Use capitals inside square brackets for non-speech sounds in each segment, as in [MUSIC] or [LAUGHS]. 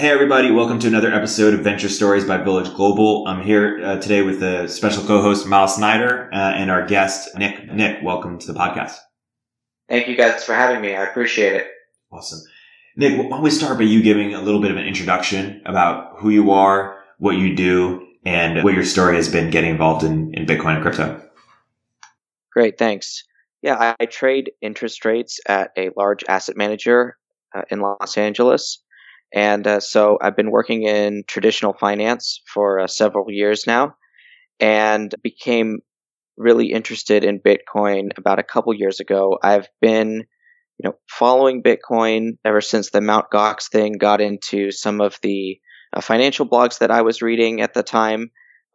Hey, everybody, welcome to another episode of Venture Stories by Village Global. I'm here uh, today with a special co host, Myles Snider, uh, and our guest, Nick. Nick, welcome to the podcast. Thank you guys for having me. I appreciate it. Awesome. Nick, why don't we start by you giving a little bit of an introduction about who you are, what you do, and what your story has been getting involved in, in Bitcoin and crypto? Great, thanks. Yeah, I, I trade interest rates at a large asset manager uh, in Los Angeles. And uh, so I've been working in traditional finance for uh, several years now and became really interested in Bitcoin about a couple years ago. I've been, you know, following Bitcoin ever since the Mount Gox thing got into some of the uh, financial blogs that I was reading at the time,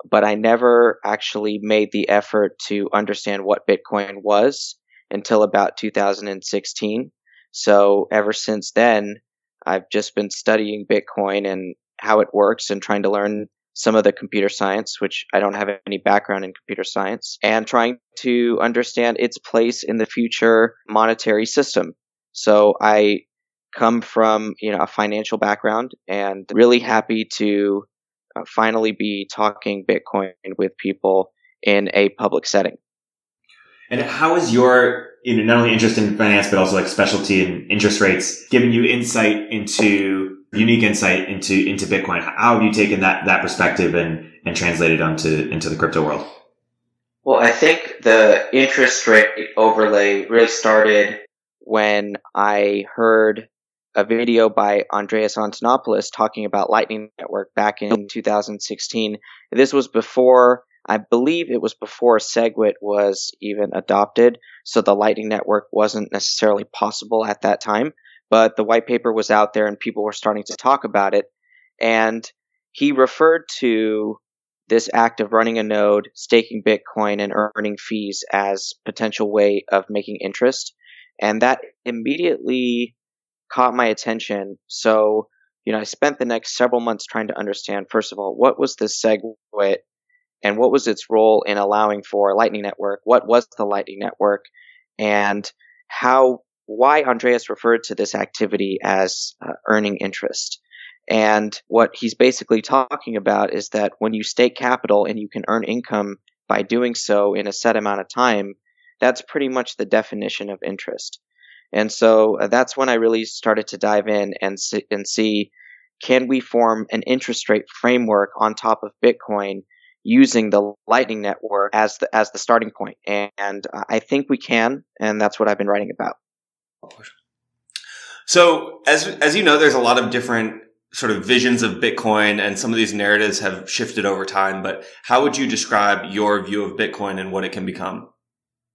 but I never actually made the effort to understand what Bitcoin was until about 2016. So ever since then, I've just been studying Bitcoin and how it works and trying to learn some of the computer science, which I don't have any background in computer science, and trying to understand its place in the future monetary system. So I come from, you know, a financial background and really happy to uh, finally be talking Bitcoin with people in a public setting. And how is your, you know, not only interest in finance, but also like specialty in interest rates giving you insight into unique insight into, into Bitcoin? How have you taken that, that perspective and, and translated onto, into the crypto world? Well, I think the interest rate overlay really started when I heard a video by Andreas Antonopoulos talking about Lightning Network back in 2016. This was before I believe it was before SegWit was even adopted, so the Lightning Network wasn't necessarily possible at that time. But the white paper was out there and people were starting to talk about it. And he referred to this act of running a node, staking Bitcoin, and earning fees as potential way of making interest. And that immediately caught my attention. So, you know, I spent the next several months trying to understand, first of all, what was this SegWit and what was its role in allowing for Lightning Network? What was the Lightning Network? And how, why Andreas referred to this activity as uh, earning interest. And what he's basically talking about is that when you stake capital and you can earn income by doing so in a set amount of time, that's pretty much the definition of interest. And so uh, that's when I really started to dive in and and see can we form an interest rate framework on top of Bitcoin using the Lightning Network as the as the starting point, and I think we can, and that's what I've been writing about. So, as as you know, there's a lot of different sort of visions of Bitcoin, and some of these narratives have shifted over time. But how would you describe your view of Bitcoin and what it can become?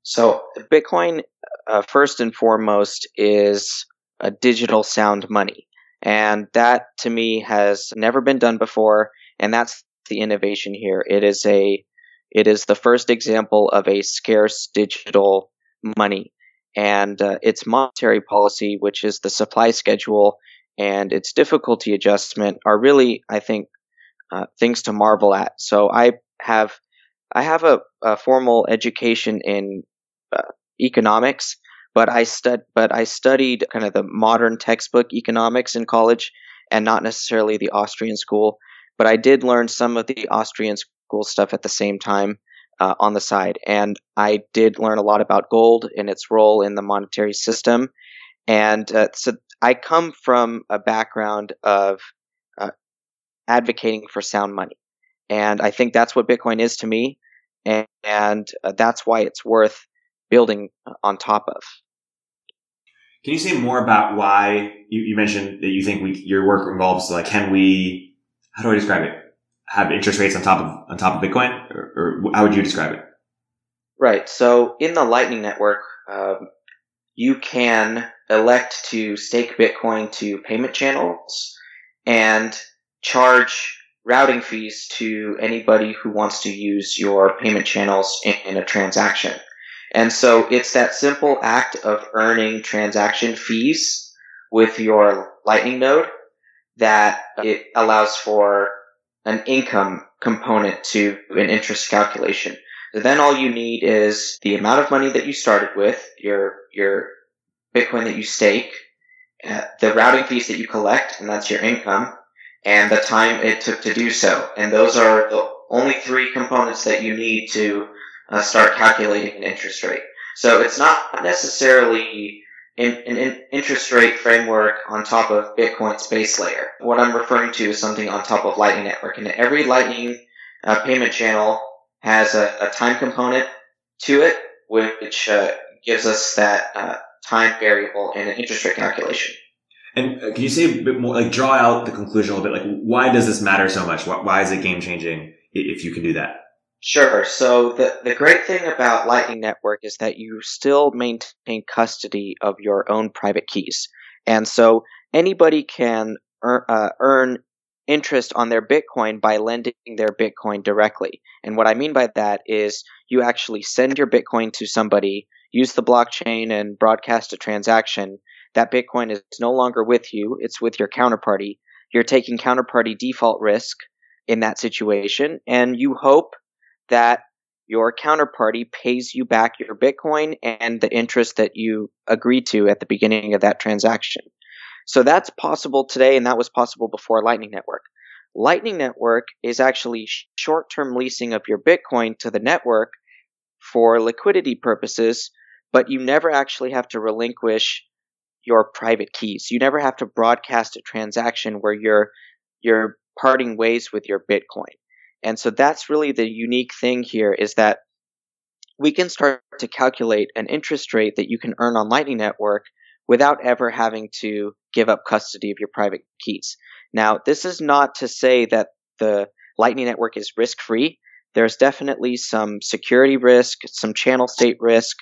So, Bitcoin, uh, first and foremost, is a digital sound money. And that to me has never been done before. And that's the innovation here. It is a it is the first example of a scarce digital money, and uh, its monetary policy, which is the supply schedule and its difficulty adjustment, are really, I think, uh, things to marvel at. So I have I have a, a formal education in uh, economics, but I stud but I studied kind of the modern textbook economics in college, and not necessarily the Austrian school but I did learn some of the Austrian school stuff at the same time uh, on the side. And I did learn a lot about gold and its role in the monetary system. And uh, so I come from a background of uh, advocating for sound money. And I think that's what Bitcoin is to me. And, and uh, that's why it's worth building on top of. Can you say more about why you, you mentioned that you think we, your work involves like, can we how do I describe it? Have interest rates on top of on top of Bitcoin, or, or how would you describe it? Right. So in the Lightning Network, um, you can elect to stake Bitcoin to payment channels and charge routing fees to anybody who wants to use your payment channels in, in a transaction. And so it's that simple act of earning transaction fees with your Lightning node that it allows for an income component to an interest calculation. So then all you need is the amount of money that you started with, your, your Bitcoin that you stake, uh, the routing fees that you collect, and that's your income, and the time it took to do so. And those are the only three components that you need to uh, start calculating an interest rate. So it's not necessarily an interest rate framework on top of Bitcoin's base layer. What I'm referring to is something on top of Lightning Network. And every Lightning uh, payment channel has a, a, time component to it, which uh, gives us that uh, time variable in an interest rate calculation. And uh, can you say a bit more, like draw out the conclusion a little bit? Like, why does this matter so much? Why is it game changing if you can do that? Sure. So the, the great thing about Lightning Network is that you still maintain custody of your own private keys. And so anybody can earn, uh, earn interest on their Bitcoin by lending their Bitcoin directly. And what I mean by that is you actually send your Bitcoin to somebody, use the blockchain and broadcast a transaction. That Bitcoin is no longer with you. It's with your counterparty. You're taking counterparty default risk in that situation and you hope that your counterparty pays you back your Bitcoin and the interest that you agreed to at the beginning of that transaction. So that's possible today, and that was possible before Lightning Network. Lightning Network is actually short term leasing of your Bitcoin to the network for liquidity purposes, but you never actually have to relinquish your private keys. You never have to broadcast a transaction where you're, you're parting ways with your Bitcoin. And so that's really the unique thing here is that we can start to calculate an interest rate that you can earn on Lightning Network without ever having to give up custody of your private keys. Now, this is not to say that the Lightning Network is risk free. There's definitely some security risk, some channel state risk,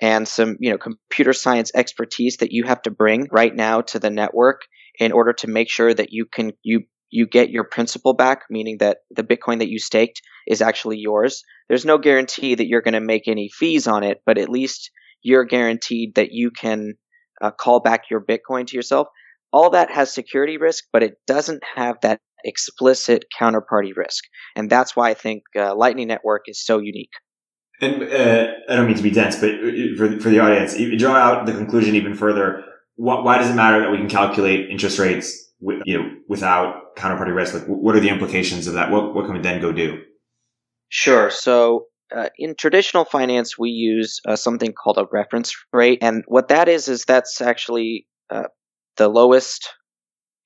and some, you know, computer science expertise that you have to bring right now to the network in order to make sure that you can, you you get your principal back, meaning that the Bitcoin that you staked is actually yours. There's no guarantee that you're going to make any fees on it, but at least you're guaranteed that you can uh, call back your Bitcoin to yourself. All that has security risk, but it doesn't have that explicit counterparty risk. And that's why I think uh, Lightning Network is so unique. And uh, I don't mean to be dense, but uh, for, for the audience, draw out the conclusion even further. Why, why does it matter that we can calculate interest rates with, you know, without counterparty risk? Like, what are the implications of that? What, what can we then go do? Sure. So, uh, in traditional finance, we use uh, something called a reference rate. And what that is, is that's actually uh, the lowest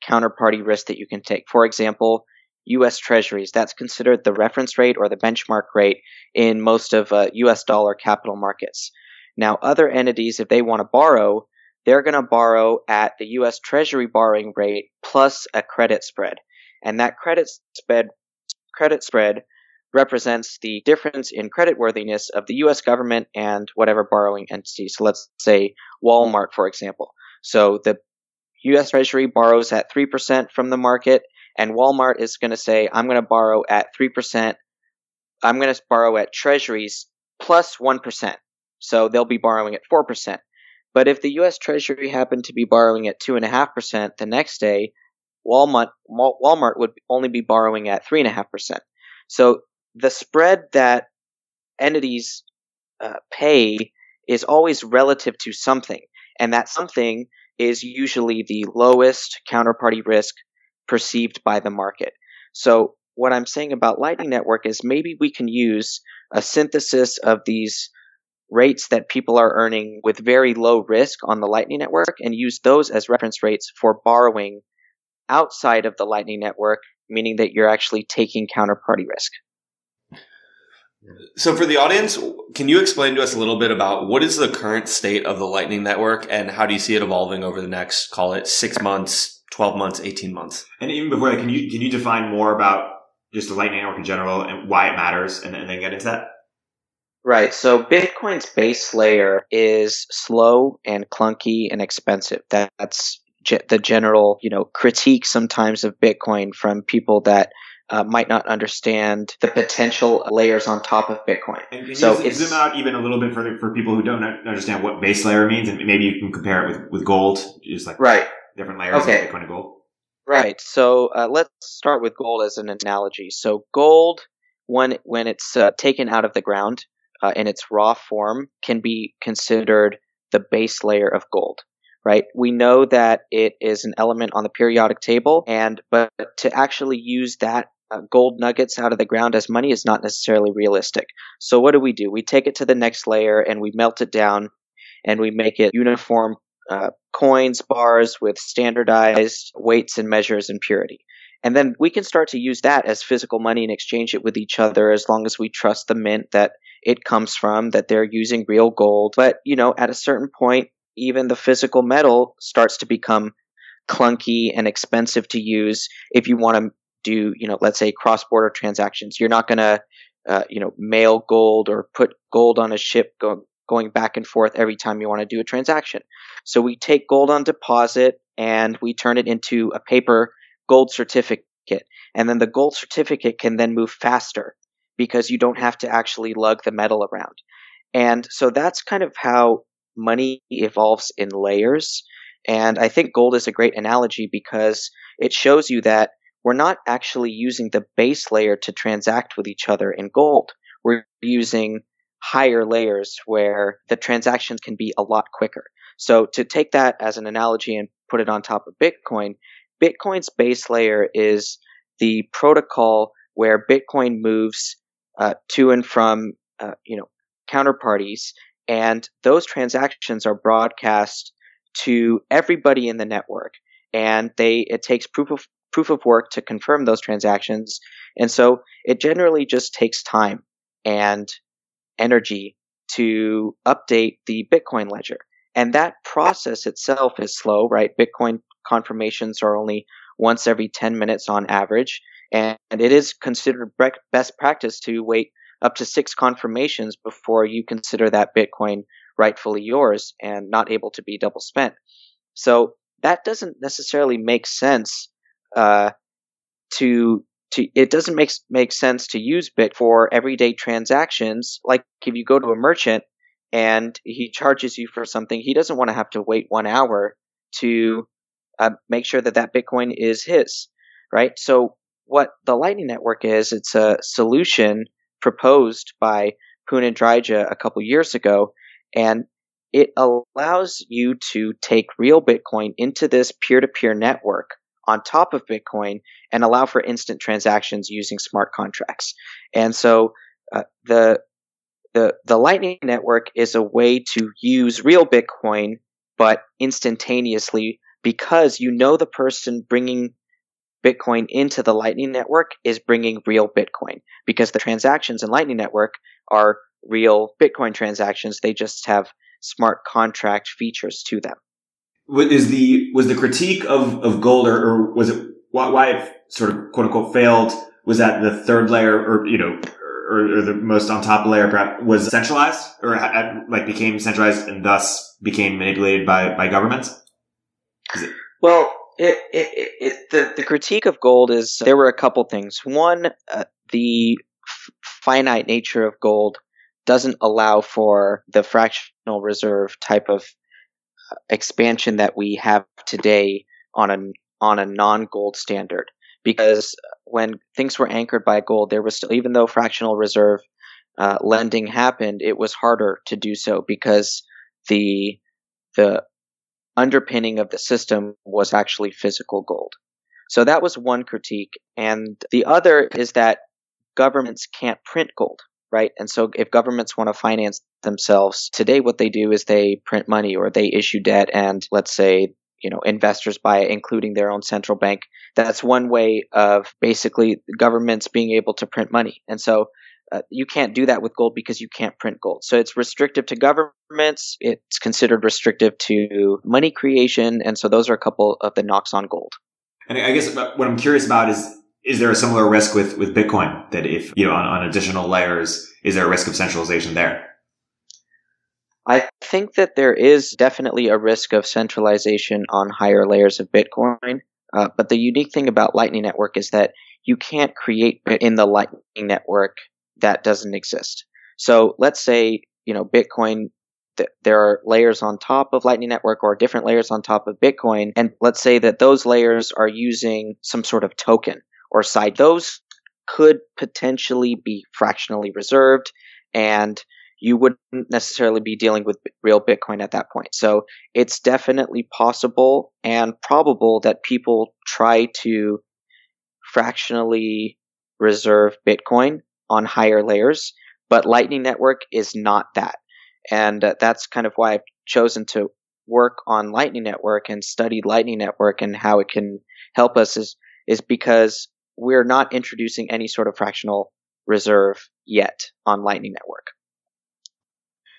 counterparty risk that you can take. For example, US Treasuries, that's considered the reference rate or the benchmark rate in most of US uh, dollar capital markets. Now, other entities, if they want to borrow, they're going to borrow at the U.S. Treasury borrowing rate plus a credit spread. And that credit spread, credit spread represents the difference in creditworthiness of the U.S. government and whatever borrowing entity. So let's say Walmart, for example. So the U.S. Treasury borrows at 3% from the market, and Walmart is going to say, I'm going to borrow at 3%. I'm going to borrow at Treasuries plus 1%. So they'll be borrowing at 4%. But if the U.S. Treasury happened to be borrowing at 2.5% the next day, Walmart, Walmart would only be borrowing at 3.5%. So the spread that entities uh, pay is always relative to something. And that something is usually the lowest counterparty risk perceived by the market. So what I'm saying about Lightning Network is maybe we can use a synthesis of these rates that people are earning with very low risk on the Lightning Network and use those as reference rates for borrowing outside of the Lightning Network, meaning that you're actually taking counterparty risk. So, for the audience, can you explain to us a little bit about what is the current state of the Lightning Network and how do you see it evolving over the next, call it six months, 12 months, 18 months? And even before that, can you, can you define more about just the Lightning Network in general and why it matters and, and then get into that? Right. So Bitcoin's base layer is slow and clunky and expensive. That's ge- the general, you know, critique sometimes of Bitcoin from people that uh, might not understand the potential layers on top of Bitcoin. And can So zoom out even a little bit further for people who don't understand what base layer means, and maybe you can compare it with, with gold, just like Right. different layers Okay. of Bitcoin and gold. Right. So uh, let's start with gold as an analogy. So gold, when when it's uh, taken out of the ground uh, in its raw form, can be considered the base layer of gold. Right. We know that it is an element on the periodic table, and but to actually use that uh, gold nuggets out of the ground as money is not necessarily realistic. So what do we do? We take it to the next layer and we melt it down, and we make it uniform uh, coins, bars with standardized weights and measures and purity. And then we can start to use that as physical money and exchange it with each other as long as we trust the mint that it comes from, that they're using real gold. But, you know, at a certain point, even the physical metal starts to become clunky and expensive to use if you want to do, you know, let's say cross border transactions. You're not going to, uh, you know, mail gold or put gold on a ship go- going back and forth every time you want to do a transaction. So we take gold on deposit and we turn it into a paper gold certificate. And then the gold certificate can then move faster because you don't have to actually lug the metal around. And so that's kind of how money evolves in layers. And I think gold is a great analogy because it shows you that we're not actually using the base layer to transact with each other in gold. We're using higher layers where the transactions can be a lot quicker. So to take that as an analogy and put it on top of Bitcoin, Bitcoin's base layer is the protocol where Bitcoin moves uh, to and from, uh, you know, counterparties, and those transactions are broadcast to everybody in the network, and they it takes proof of proof of work to confirm those transactions, and so it generally just takes time and energy to update the Bitcoin ledger. And that process itself is slow, right? Bitcoin confirmations are only once every 10 minutes on average. And it is considered best practice to wait up to six confirmations before you consider that Bitcoin rightfully yours and not able to be double spent. So that doesn't necessarily make sense uh, to to it doesn't make make sense to use Bit for everyday transactions. Like if you go to a merchant and he charges you for something, he doesn't want to have to wait one hour to uh, make sure that that Bitcoin is his, right? So what the Lightning Network is, it's a solution proposed by Poon and Dryja a couple years ago, and it allows you to take real Bitcoin into this peer-to-peer network on top of Bitcoin and allow for instant transactions using smart contracts. And so uh, the the the Lightning Network is a way to use real Bitcoin, but instantaneously because you know the person bringing Bitcoin into the Lightning Network is bringing real Bitcoin because the transactions in Lightning Network are real Bitcoin transactions. They just have smart contract features to them. What is the was the critique of of gold, or, or was it why, why it sort of quote unquote failed? Was that the third layer, or you know, or, or the most on top layer, perhaps was centralized, or had, like became centralized and thus became manipulated by by governments? Well, it, it, it, the the critique of gold is there were a couple things. One, uh, the f- finite nature of gold doesn't allow for the fractional reserve type of uh, expansion that we have today on a on a non-gold standard. Because when things were anchored by gold, there was still, even though fractional reserve uh, lending happened, it was harder to do so because the the underpinning of the system was actually physical gold. So that was one critique. And the other is that governments can't print gold, right? And so if governments want to finance themselves today, what they do is they print money or they issue debt and let's say, you know, investors buy it, including their own central bank. That's one way of basically governments being able to print money. And so uh, you can't do that with gold because you can't print gold. So it's restrictive to governments. It's considered restrictive to money creation. And so those are a couple of the knocks on gold. And I guess what I'm curious about is is there a similar risk with with Bitcoin that if you know on, on additional layers is there a risk of centralization there? I think that there is definitely a risk of centralization on higher layers of Bitcoin. Uh, but the unique thing about Lightning Network is that you can't create in the Lightning Network that doesn't exist. So let's say, you know, Bitcoin, th- there are layers on top of Lightning Network or different layers on top of Bitcoin. And let's say that those layers are using some sort of token or side. Those could potentially be fractionally reserved and you wouldn't necessarily be dealing with real Bitcoin at that point. So it's definitely possible and probable that people try to fractionally reserve Bitcoin on higher layers, but Lightning Network is not that. And uh, that's kind of why I've chosen to work on Lightning Network and study Lightning Network and how it can help us is, is because we're not introducing any sort of fractional reserve yet on Lightning Network.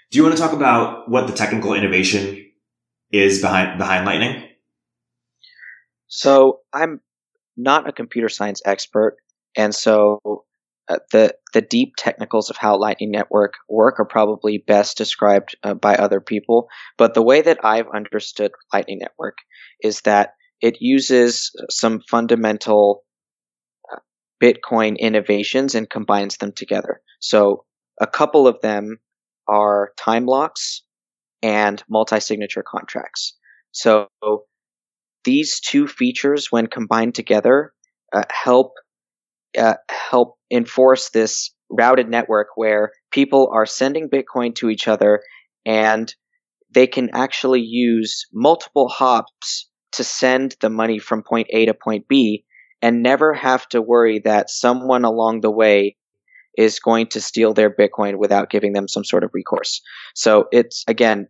Do you want to talk about what the technical innovation is behind behind Lightning? So I'm not a computer science expert, and so uh, the the deep technicals of how Lightning Network work are probably best described uh, by other people. But the way that I've understood Lightning Network is that it uses some fundamental uh, Bitcoin innovations and combines them together. So a couple of them are time locks and multi-signature contracts. So these two features, when combined together, uh, help uh, help enforce this routed network where people are sending Bitcoin to each other and they can actually use multiple hops to send the money from point A to point B and never have to worry that someone along the way is going to steal their Bitcoin without giving them some sort of recourse. So it's again,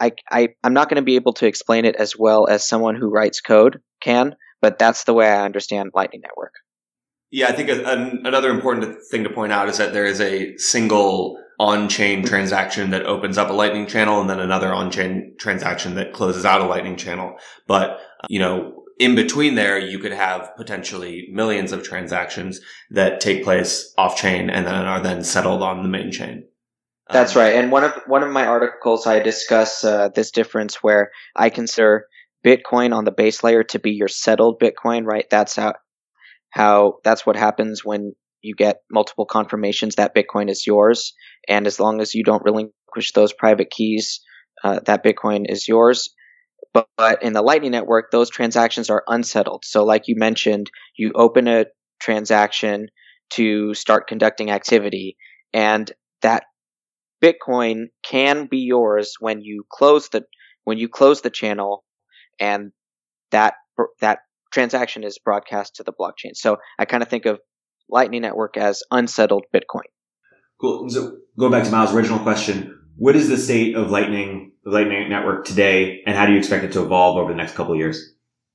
I, I I'm not going to be able to explain it as well as someone who writes code can, but that's the way I understand Lightning Network. Yeah, I think a, a, another important thing to point out is that there is a single on-chain transaction that opens up a lightning channel and then another on-chain transaction that closes out a lightning channel. But, you know, in between there, you could have potentially millions of transactions that take place off chain and then are then settled on the main chain. That's um, right. And one of one of my articles, I discuss uh, this difference where I consider Bitcoin on the base layer to be your settled Bitcoin. Right. That's how how that's what happens when you get multiple confirmations that Bitcoin is yours. And as long as you don't relinquish those private keys, uh, that Bitcoin is yours. But, but in the Lightning Network, those transactions are unsettled. So, like you mentioned, you open a transaction to start conducting activity, and that Bitcoin can be yours when you close the when you close the channel, and that that transaction is broadcast to the blockchain. So I kind of think of Lightning Network as unsettled Bitcoin. Cool. So going back to Myles' original question, what is the state of Lightning, the Lightning Network today, and how do you expect it to evolve over the next couple of years?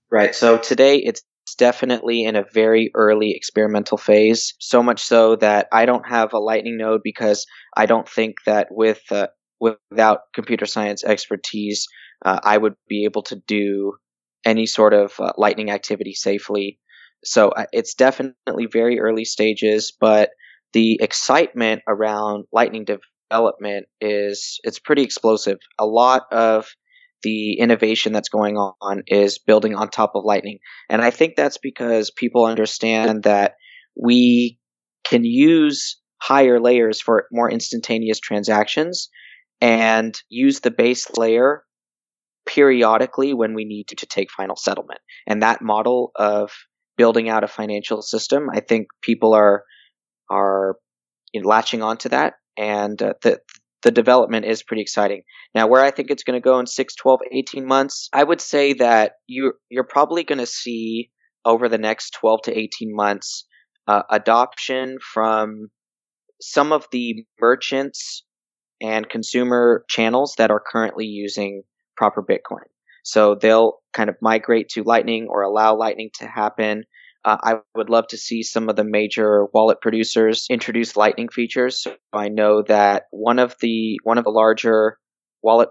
Right. So today it's definitely in a very early experimental phase. So much so that I don't have a Lightning node because I don't think that with uh, without computer science expertise, uh, I would be able to do any sort of uh, Lightning activity safely. So uh, it's definitely very early stages, but the excitement around Lightning development is it's pretty explosive. A lot of the innovation that's going on is building on top of Lightning. And I think that's because people understand that we can use higher layers for more instantaneous transactions and use the base layer periodically when we need to, to take final settlement. And that model of building out a financial system, I think people are are you know, latching onto that and uh, the the development is pretty exciting. Now, where I think it's going to go in 6, 12, 18 months, I would say that you you're probably going to see over the next 12 to 18 months uh, adoption from some of the merchants and consumer channels that are currently using proper Bitcoin. So they'll kind of migrate to Lightning or allow Lightning to happen uh, I would love to see some of the major wallet producers introduce Lightning features. So I know that one of the one of the larger wallet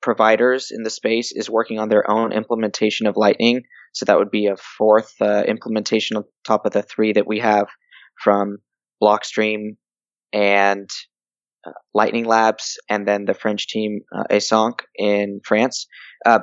providers in the space is working on their own implementation of Lightning. So that would be a fourth uh, implementation on top of the three that we have from Blockstream and uh, Lightning Labs, and then the French team uh, in France. Uh,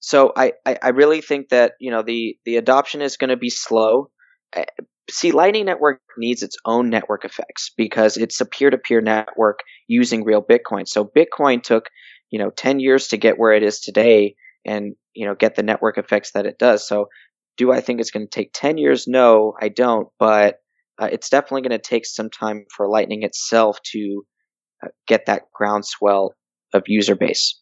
so I, I, I really think that you know the the adoption is going to be slow, eh, see, Lightning Network needs its own network effects because it's a peer-to-peer network using real Bitcoin. So Bitcoin took, you know, 10 years to get where it is today and, you know, get the network effects that it does. So do I think it's going to take 10 years? No, I don't, but uh, it's definitely going to take some time for Lightning itself to uh, Uh, get that groundswell of user base.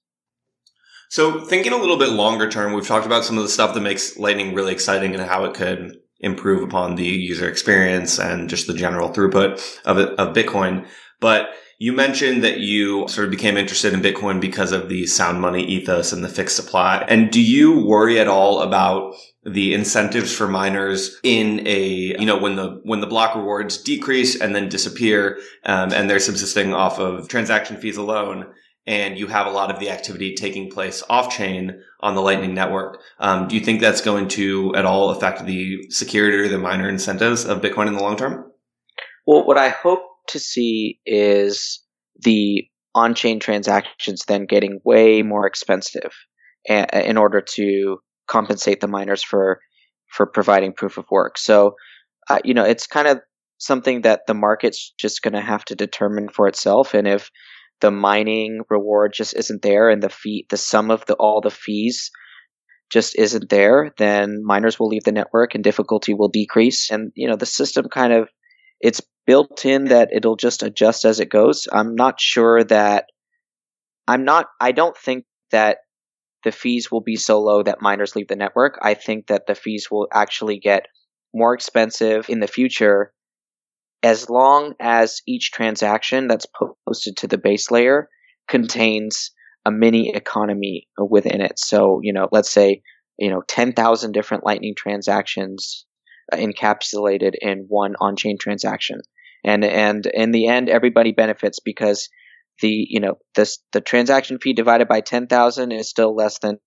So thinking a little bit longer term, we've talked about some of the stuff that makes Lightning really exciting and how it could improve upon the user experience and just the general throughput of of Bitcoin. But you mentioned that you sort of became interested in Bitcoin because of the sound money ethos and the fixed supply. And do you worry at all about the incentives for miners in a, you know, when the, when the block rewards decrease and then disappear, um, and they're subsisting off of transaction fees alone? and you have a lot of the activity taking place off chain on the Lightning Network. Um, do you think that's going to at all affect the security or the miner incentives of Bitcoin in the long term? Well, what I hope to see is the on chain transactions then getting way more expensive in order to compensate the miners for for providing proof of work. So, uh, you know, it's kind of something that the market's just going to have to determine for itself. And if the mining reward just isn't there and the fee the sum of the all the fees just isn't there then miners will leave the network and difficulty will decrease and you know the system kind of it's built in that it'll just adjust as it goes i'm not sure that i'm not i don't think that the fees will be so low that miners leave the network i think that the fees will actually get more expensive in the future as long as each transaction that's posted to the base layer contains a mini economy within it. So, you know, let's say, you know, 10,000 different Lightning transactions encapsulated in one on-chain transaction. And, and in the end, everybody benefits because the, you know, this, the transaction fee divided by 10,000 is still less than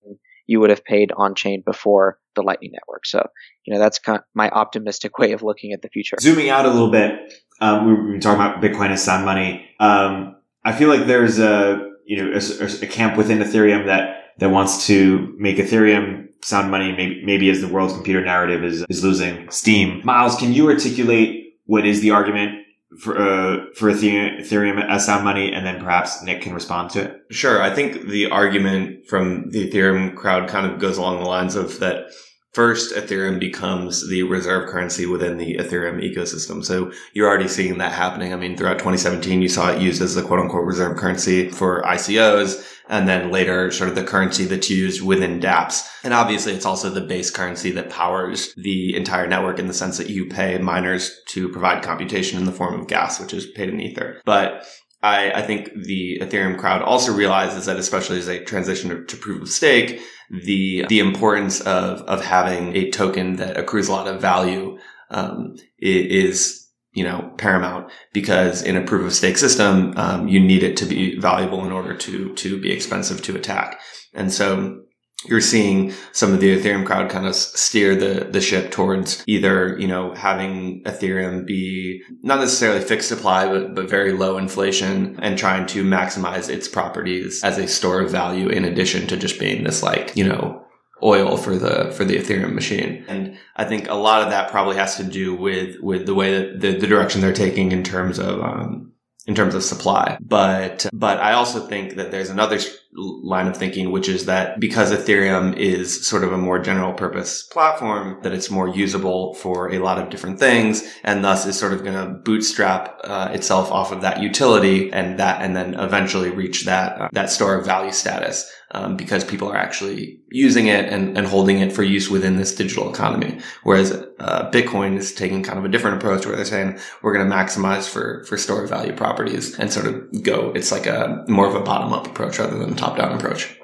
you would have paid on chain before the Lightning Network. So, you know, that's kind of my optimistic [LAUGHS] way of looking at the future. Zooming out a little bit, um, we were talking about Bitcoin as sound money. Um, I feel like there's a, you know, a, a, camp within Ethereum that, that wants to make Ethereum sound money, maybe, maybe as the world's computer narrative is, is losing steam. Myles, can you articulate what is the argument for uh, for Ethereum as sound money, and then perhaps Nick can respond to it. Sure, I think the argument from the Ethereum crowd kind of goes along the lines of that. First, Ethereum becomes the reserve currency within the Ethereum ecosystem. So you're already seeing that happening. I mean, throughout 2017, you saw it used as the quote unquote reserve currency for ICOs and then later sort of the currency that's used within dApps. And obviously it's also the base currency that powers the entire network in the sense that you pay miners to provide computation in the form of gas, which is paid in Ether. But I, I, think the Ethereum crowd also realizes that, especially as they transition to, to, proof of stake, the the importance of of having a token that accrues a lot of value um, is you know, paramount because in a proof of stake system, um, you need it to be valuable in order to, to be expensive to attack. And so you're seeing some of the Ethereum crowd kind of steer the, the ship towards either, you know, having Ethereum be not necessarily fixed supply, but, but very low inflation and trying to maximize its properties as a store of value in addition to just being this like, you know, oil for the for the Ethereum machine. And I think a lot of that probably has to do with with the way that the, the direction they're taking in terms of um, in terms of supply. But but I also think that there's another line of thinking, which is that because Ethereum is sort of a more general purpose platform, that it's more usable for a lot of different things, and thus is sort of going to bootstrap uh, itself off of that utility, and that and then eventually reach that uh, that store of value status um, because people are actually using it and, and holding it for use within this digital economy. Whereas uh, Bitcoin is taking kind of a different approach where they're saying we're going to maximize for for store of value properties and sort of go. It's like a more of a bottom up approach rather than a top down approach.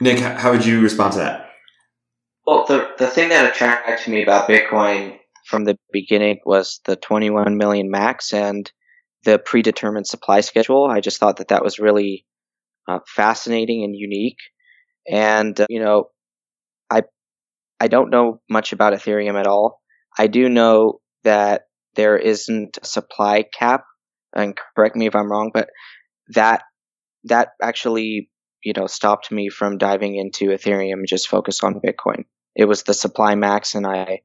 Nick, how would you respond to that? Well, the the thing that attracted me about Bitcoin from the beginning was the 21 million max and the predetermined supply schedule. I just thought that that was really uh, fascinating and unique. And uh, you know, I I don't know much about Ethereum at all. I do know that there isn't a supply cap, and correct me if I'm wrong, but that that actually you know stopped me from diving into Ethereum. Just focus on Bitcoin. It was the supply max, and I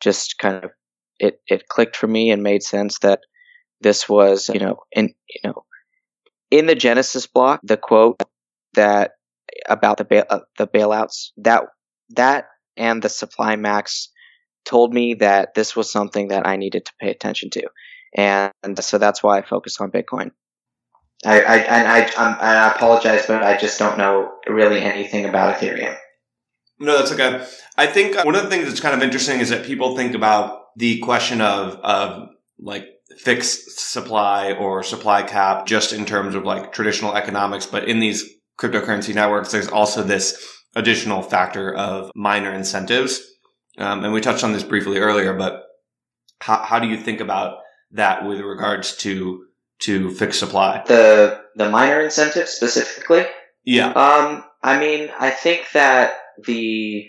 just kind of it it clicked for me and made sense that this was you know in you know in the Genesis block the quote that about the bail, uh, the bailouts that that and the supply max told me that this was something that I needed to pay attention to, and, so that's why I focus on Bitcoin. I, I and I I'm, I apologize, but I just don't know really anything about Ethereum. No, that's okay. I think one of the things that's kind of interesting is that people think about the question of of like fixed supply or supply cap just in terms of like traditional economics, but in these cryptocurrency networks, there's also this additional factor of miner incentives. Um, and we touched on this briefly earlier, but how, how do you think about that with regards to to fix supply? The the miner incentive specifically? Yeah. Um, I mean, I think that the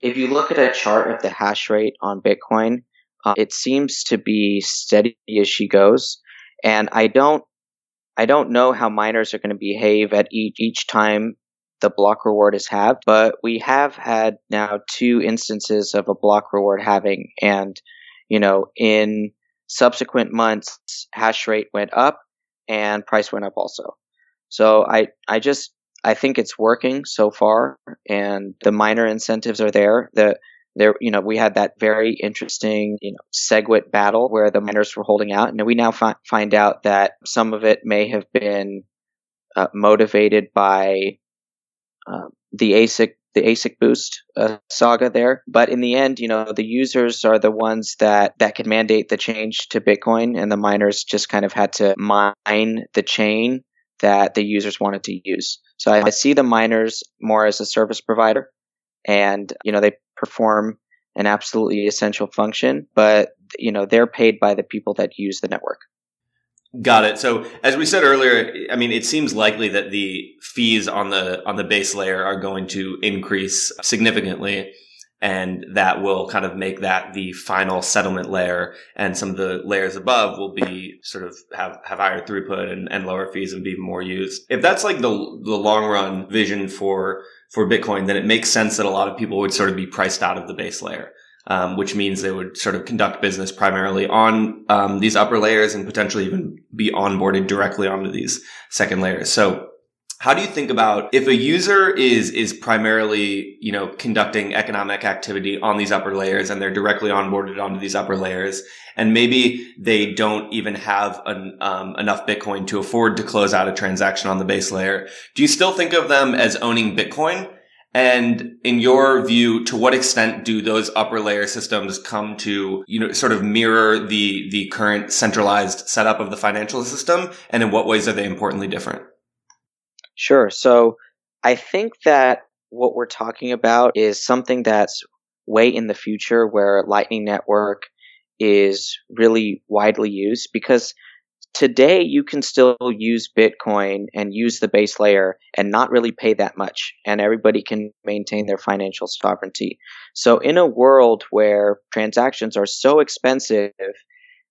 if you look at a chart of the hash rate on Bitcoin, uh, it seems to be steady as she goes, and I don't I don't know how miners are going to behave at each each time the block reward is halved, but we have had now two instances of a block reward halving, and you know, in subsequent months, hash rate went up and price went up also. So I I just I think it's working so far, and the miner incentives are there. The there, you know, we had that very interesting, you know, SegWit battle where the miners were holding out, and we now fi- find out that some of it may have been uh, motivated by uh, the ASIC, the ASIC boost uh, saga there. But in the end, you know, the users are the ones that that can mandate the change to Bitcoin, and the miners just kind of had to mine the chain that the users wanted to use. So I, I see the miners more as a service provider, and you know, they perform an absolutely essential function, but you know they're paid by the people that use the network. Got it. So as we said earlier, I mean, it seems likely that the fees on the on the base layer are going to increase significantly, and that will kind of make that the final settlement layer, and some of the layers above will be sort of have have higher throughput and, and lower fees and be more used. If that's like the the long run vision for for Bitcoin, then it makes sense that a lot of people would sort of be priced out of the base layer. Um, which means they would sort of conduct business primarily on um, these upper layers and potentially even be onboarded directly onto these second layers. So how do you think about if a user is is primarily you know conducting economic activity on these upper layers and they're directly onboarded onto these upper layers and maybe they don't even have an, um, enough bitcoin to afford to close out a transaction on the base layer do you still think of them as owning bitcoin and in your view, to what extent do those upper layer systems come to, you know, sort of mirror the, the current centralized setup of the financial system? And in what ways are they importantly different? Sure. So I think that what we're talking about is something that's way in the future where Lightning Network is really widely used because today you can still use Bitcoin and use the base layer and not really pay that much, and everybody can maintain their financial sovereignty. So, in a world where transactions are so expensive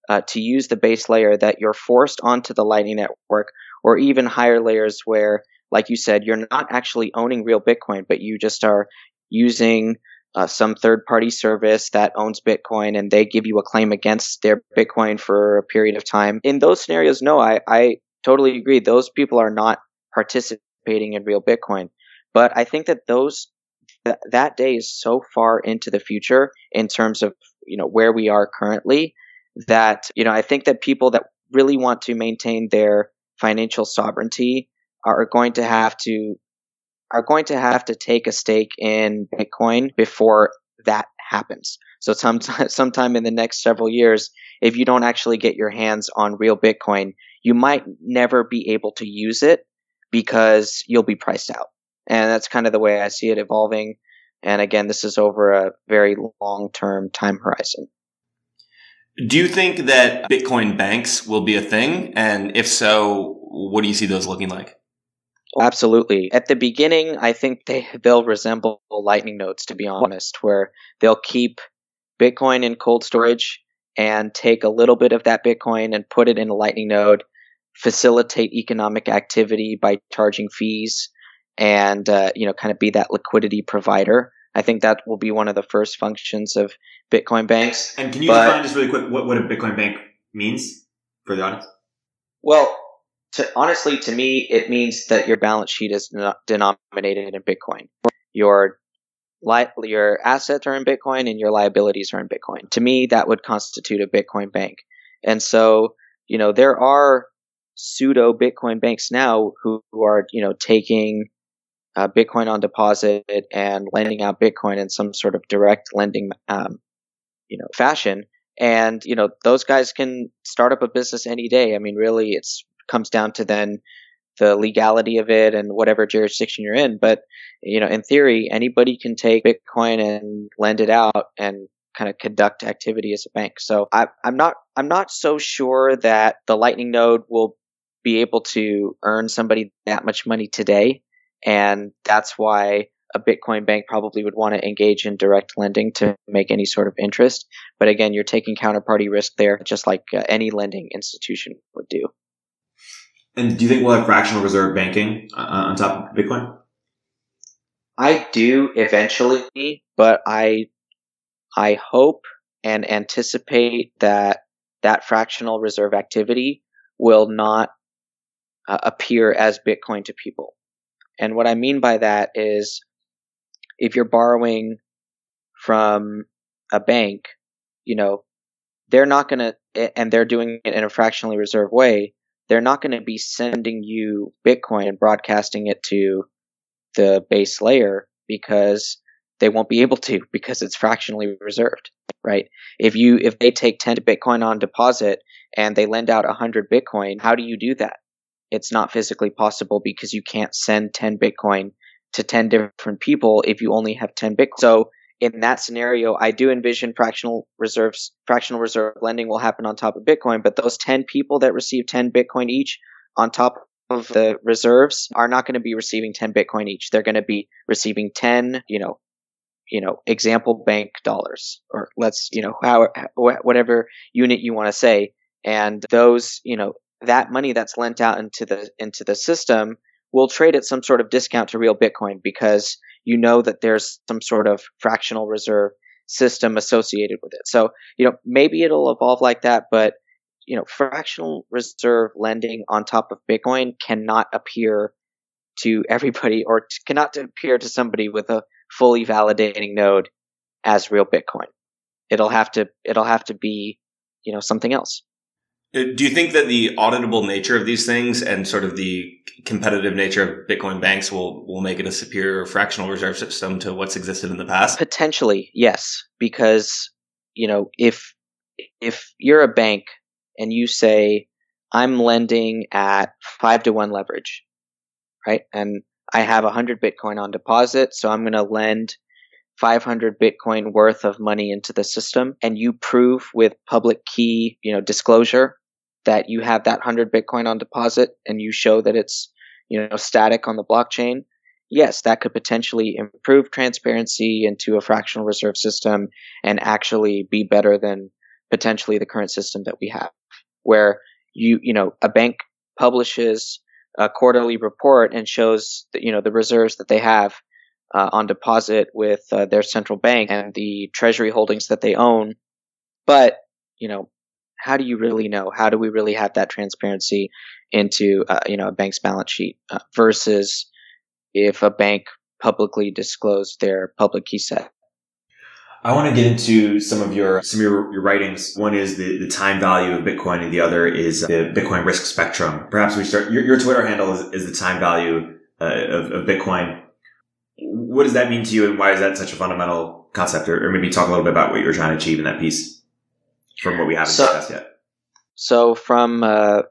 uh, to use the base layer that you're forced onto the Lightning Network, or even higher layers where like you said, you're not actually owning real Bitcoin, but you just are using uh, some third party service that owns Bitcoin and they give you a claim against their Bitcoin for a period of time. In those scenarios, no, I, I totally agree. Those people are not participating in real Bitcoin. But I think that those th- that day is so far into the future in terms of you know where we are currently that you know I think that people that really want to maintain their financial sovereignty are going to have to are going to have to take a stake in Bitcoin before that happens. So sometime, [LAUGHS] sometime in the next several years, if you don't actually get your hands on real Bitcoin, you might never be able to use it because you'll be priced out. And that's kind of the way I see it evolving. And again, this is over a very long term time horizon. Do you think that Bitcoin banks will be a thing? And if so, what do you see those looking like? Absolutely. At the beginning, I think they they'll resemble Lightning nodes, to be honest, where they'll keep Bitcoin in cold storage and take a little bit of that Bitcoin and put it in a Lightning node, facilitate economic activity by charging fees, and uh, you know, kind of be that liquidity provider. I think that will be one of the first functions of Bitcoin banks. And can you But- define just really quick what, what a Bitcoin bank means for the audience? Well, to, honestly, to me, it means that your balance sheet is no- denominated in Bitcoin. Your li- your assets are in Bitcoin and your liabilities are in Bitcoin. To me, that would constitute a Bitcoin bank. And so, you know, there are pseudo Bitcoin banks now who, who are, you know, taking uh, Bitcoin on deposit and lending out Bitcoin in some sort of direct lending, um, you know, fashion. And, you know, those guys can start up a business any day. I mean, really, it's comes down to then the legality of it and whatever jurisdiction you're in. But, you know, in theory, anybody can take Bitcoin and lend it out and kind of conduct activity as a bank. So I, I'm not, I'm not so sure that the Lightning node will be able to earn somebody that much money today. And that's why a Bitcoin bank probably would want to engage in direct lending to make any sort of interest. But again, you're taking counterparty risk there, just like uh, any lending institution would do. And do you think we'll have fractional reserve banking uh, on top of Bitcoin? I do eventually, but I, I hope and anticipate that that fractional reserve activity will not uh, appear as Bitcoin to people. And what I mean by that is if you're borrowing from a bank, you know, they're not going to, and they're doing it in a fractionally reserved way, they're not going to be sending you Bitcoin and broadcasting it to the base layer because they won't be able to [LAUGHS] because it's fractionally reserved, right? If you, if they take 10 Bitcoin on deposit and they lend out 100 Bitcoin, how do you do that? It's not physically possible because you can't send 10 Bitcoin to 10 different people if you only have 10 Bitcoin. So in that scenario, I do envision fractional reserves, fractional reserve lending will happen on top of Bitcoin, but those 10 people that receive 10 Bitcoin each on top of the reserves are not going to be receiving 10 Bitcoin each. They're going to be receiving 10, you know, you know, example bank dollars or let's, you know, how, whatever unit you want to say. And those, you know, that money that's lent out into the, into the system will trade at some sort of discount to real Bitcoin because you know that there's some sort of fractional reserve system associated with it. So, you know, maybe it'll evolve like that, but you know, fractional reserve lending on top of Bitcoin cannot appear to [LAUGHS] everybody or t- cannot appear to somebody with a fully validating node as real Bitcoin. It'll have to, it'll have to be, you know, something else. Uh, Do you think that the auditable nature of these things and sort of the competitive nature of Bitcoin banks will, will make it a superior fractional reserve system to what's existed in the past? Potentially, yes, because, you know, if, if you're a bank and you say, I'm lending at five to one leverage, right? And I have a hundred Bitcoin on deposit, so I'm going to lend 500 Bitcoin worth of money into the system and you prove with public key, you know, disclosure that you have that 100 Bitcoin on deposit and you show that it's, you know, static on the blockchain. Yes, that could potentially improve transparency into a fractional reserve system and actually be better than potentially the current system that we have where you, you know, a bank publishes a quarterly report and shows that, you know, the reserves that they have uh, on deposit with uh, their central bank and the treasury holdings that they own. But, you know, how do you really know? How do we really have that transparency into, uh, you know, a bank's balance sheet uh, versus if a bank publicly disclosed their public key set? I want to get into some of your some of your, your writings. One is the, the time value of Bitcoin, and the other is the Bitcoin risk spectrum. Perhaps we start. Your, your Twitter handle is, is the time value uh, of, of Bitcoin. What does that mean to you, and why is that such a fundamental concept? Or, or maybe talk a little bit about what you were trying to achieve in that piece from what we haven't So- discussed yet. So from uh,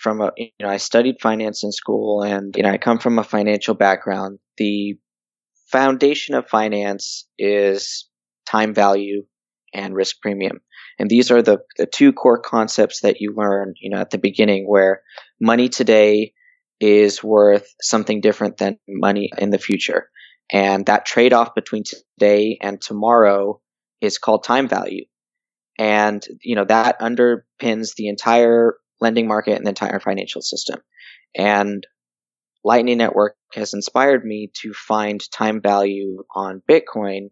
from a, you know, I studied finance in school, and you know, I come from a financial background. The foundation of finance is time value and risk premium, and these are the the two core concepts that you learn, you know, at the beginning, where money today is worth something different than money in the future, and that trade off between today and tomorrow is called time value and you know that underpins the entire lending market and the entire financial system and Lightning Network has inspired me to find time value on Bitcoin.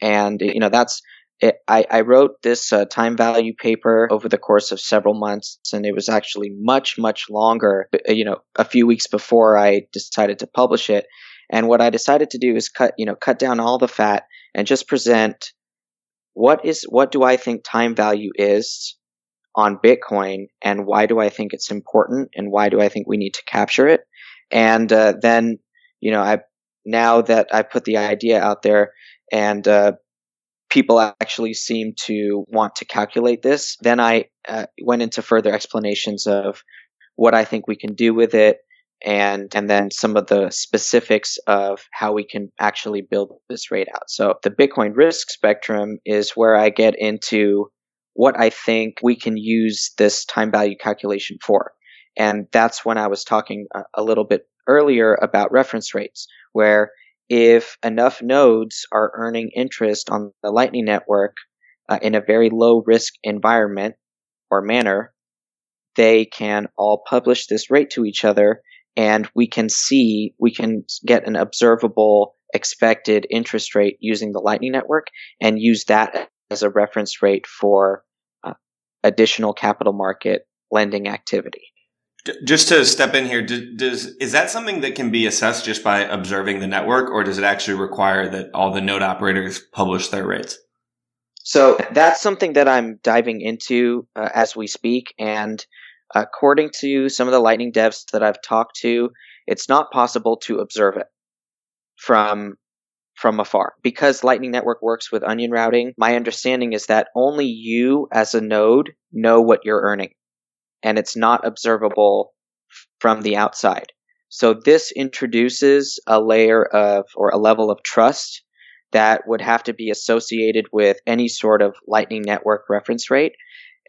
And, you know, that's, it, I, I, wrote this uh, time value paper over the course of several months, and it was actually much, much longer, uh, you know, a few weeks before I decided to publish it. And what I decided to do is cut, you know, cut down all the fat and just present what is, what do I think time value is on Bitcoin and why do I think it's important and why do I think we need to capture it? And uh, then, you know, I now that I put the idea out there and uh, people actually seem to want to calculate this, then I uh, went into further explanations of what I think we can do with it and and then some of the specifics of how we can actually build this rate out. So the Bitcoin risk spectrum is where I get into what I think we can use this time value calculation for. And that's when I was talking a, little bit earlier about reference rates, where if enough nodes are earning interest on the Lightning Network uh, in a very low risk environment or manner, they can all publish this rate to each other and we can see, we can get an observable expected interest rate using the Lightning Network and use that as a reference rate for uh, additional capital market lending activity. Just to step in here, does is that something that can be assessed just by observing the network, or does it actually require that all the node operators publish their rates? So that's something that I'm diving into uh, as we speak, and according to some of the Lightning devs that I've talked to, it's not possible to observe it from from afar because Lightning Network works with onion routing. My understanding is that only you as a node know what you're earning and it's not observable from the outside. So this introduces a layer of or a level of trust that would have to be associated with any sort of Lightning Network reference rate.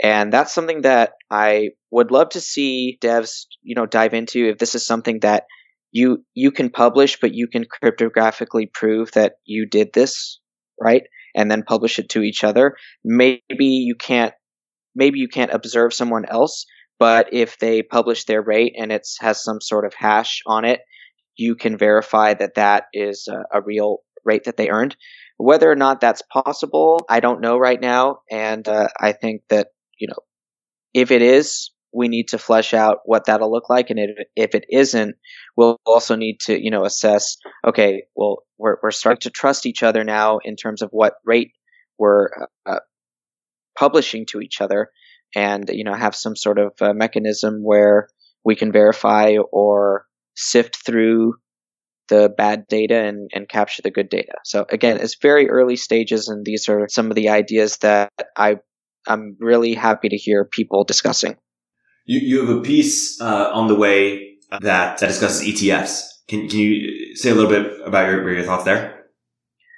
And that's something that I would love to see devs, you know, dive into if this is something that you you can publish, but you can cryptographically prove that you did this, right? And then publish it to each other. Maybe you can't maybe you can't observe someone else, but if they publish their rate and it has some sort of hash on it, you can verify that that is a, a real rate that they earned. Whether or not that's possible, I don't know right now. And uh, I think that, you know, if it is, we need to flesh out what that'll look like. And if, if it isn't, we'll also need to, you know, assess, okay, well, we're, we're starting to trust each other now in terms of what rate we're uh, publishing to each other and you know have some sort of uh, mechanism where we can verify or sift through the bad data and, and capture the good data. So again, it's very early stages, and these are some of the ideas that I I'm really happy to hear people discussing. You you have a piece uh, on the way that, that discusses ETFs. Can, can you say a little bit about your, your thoughts there?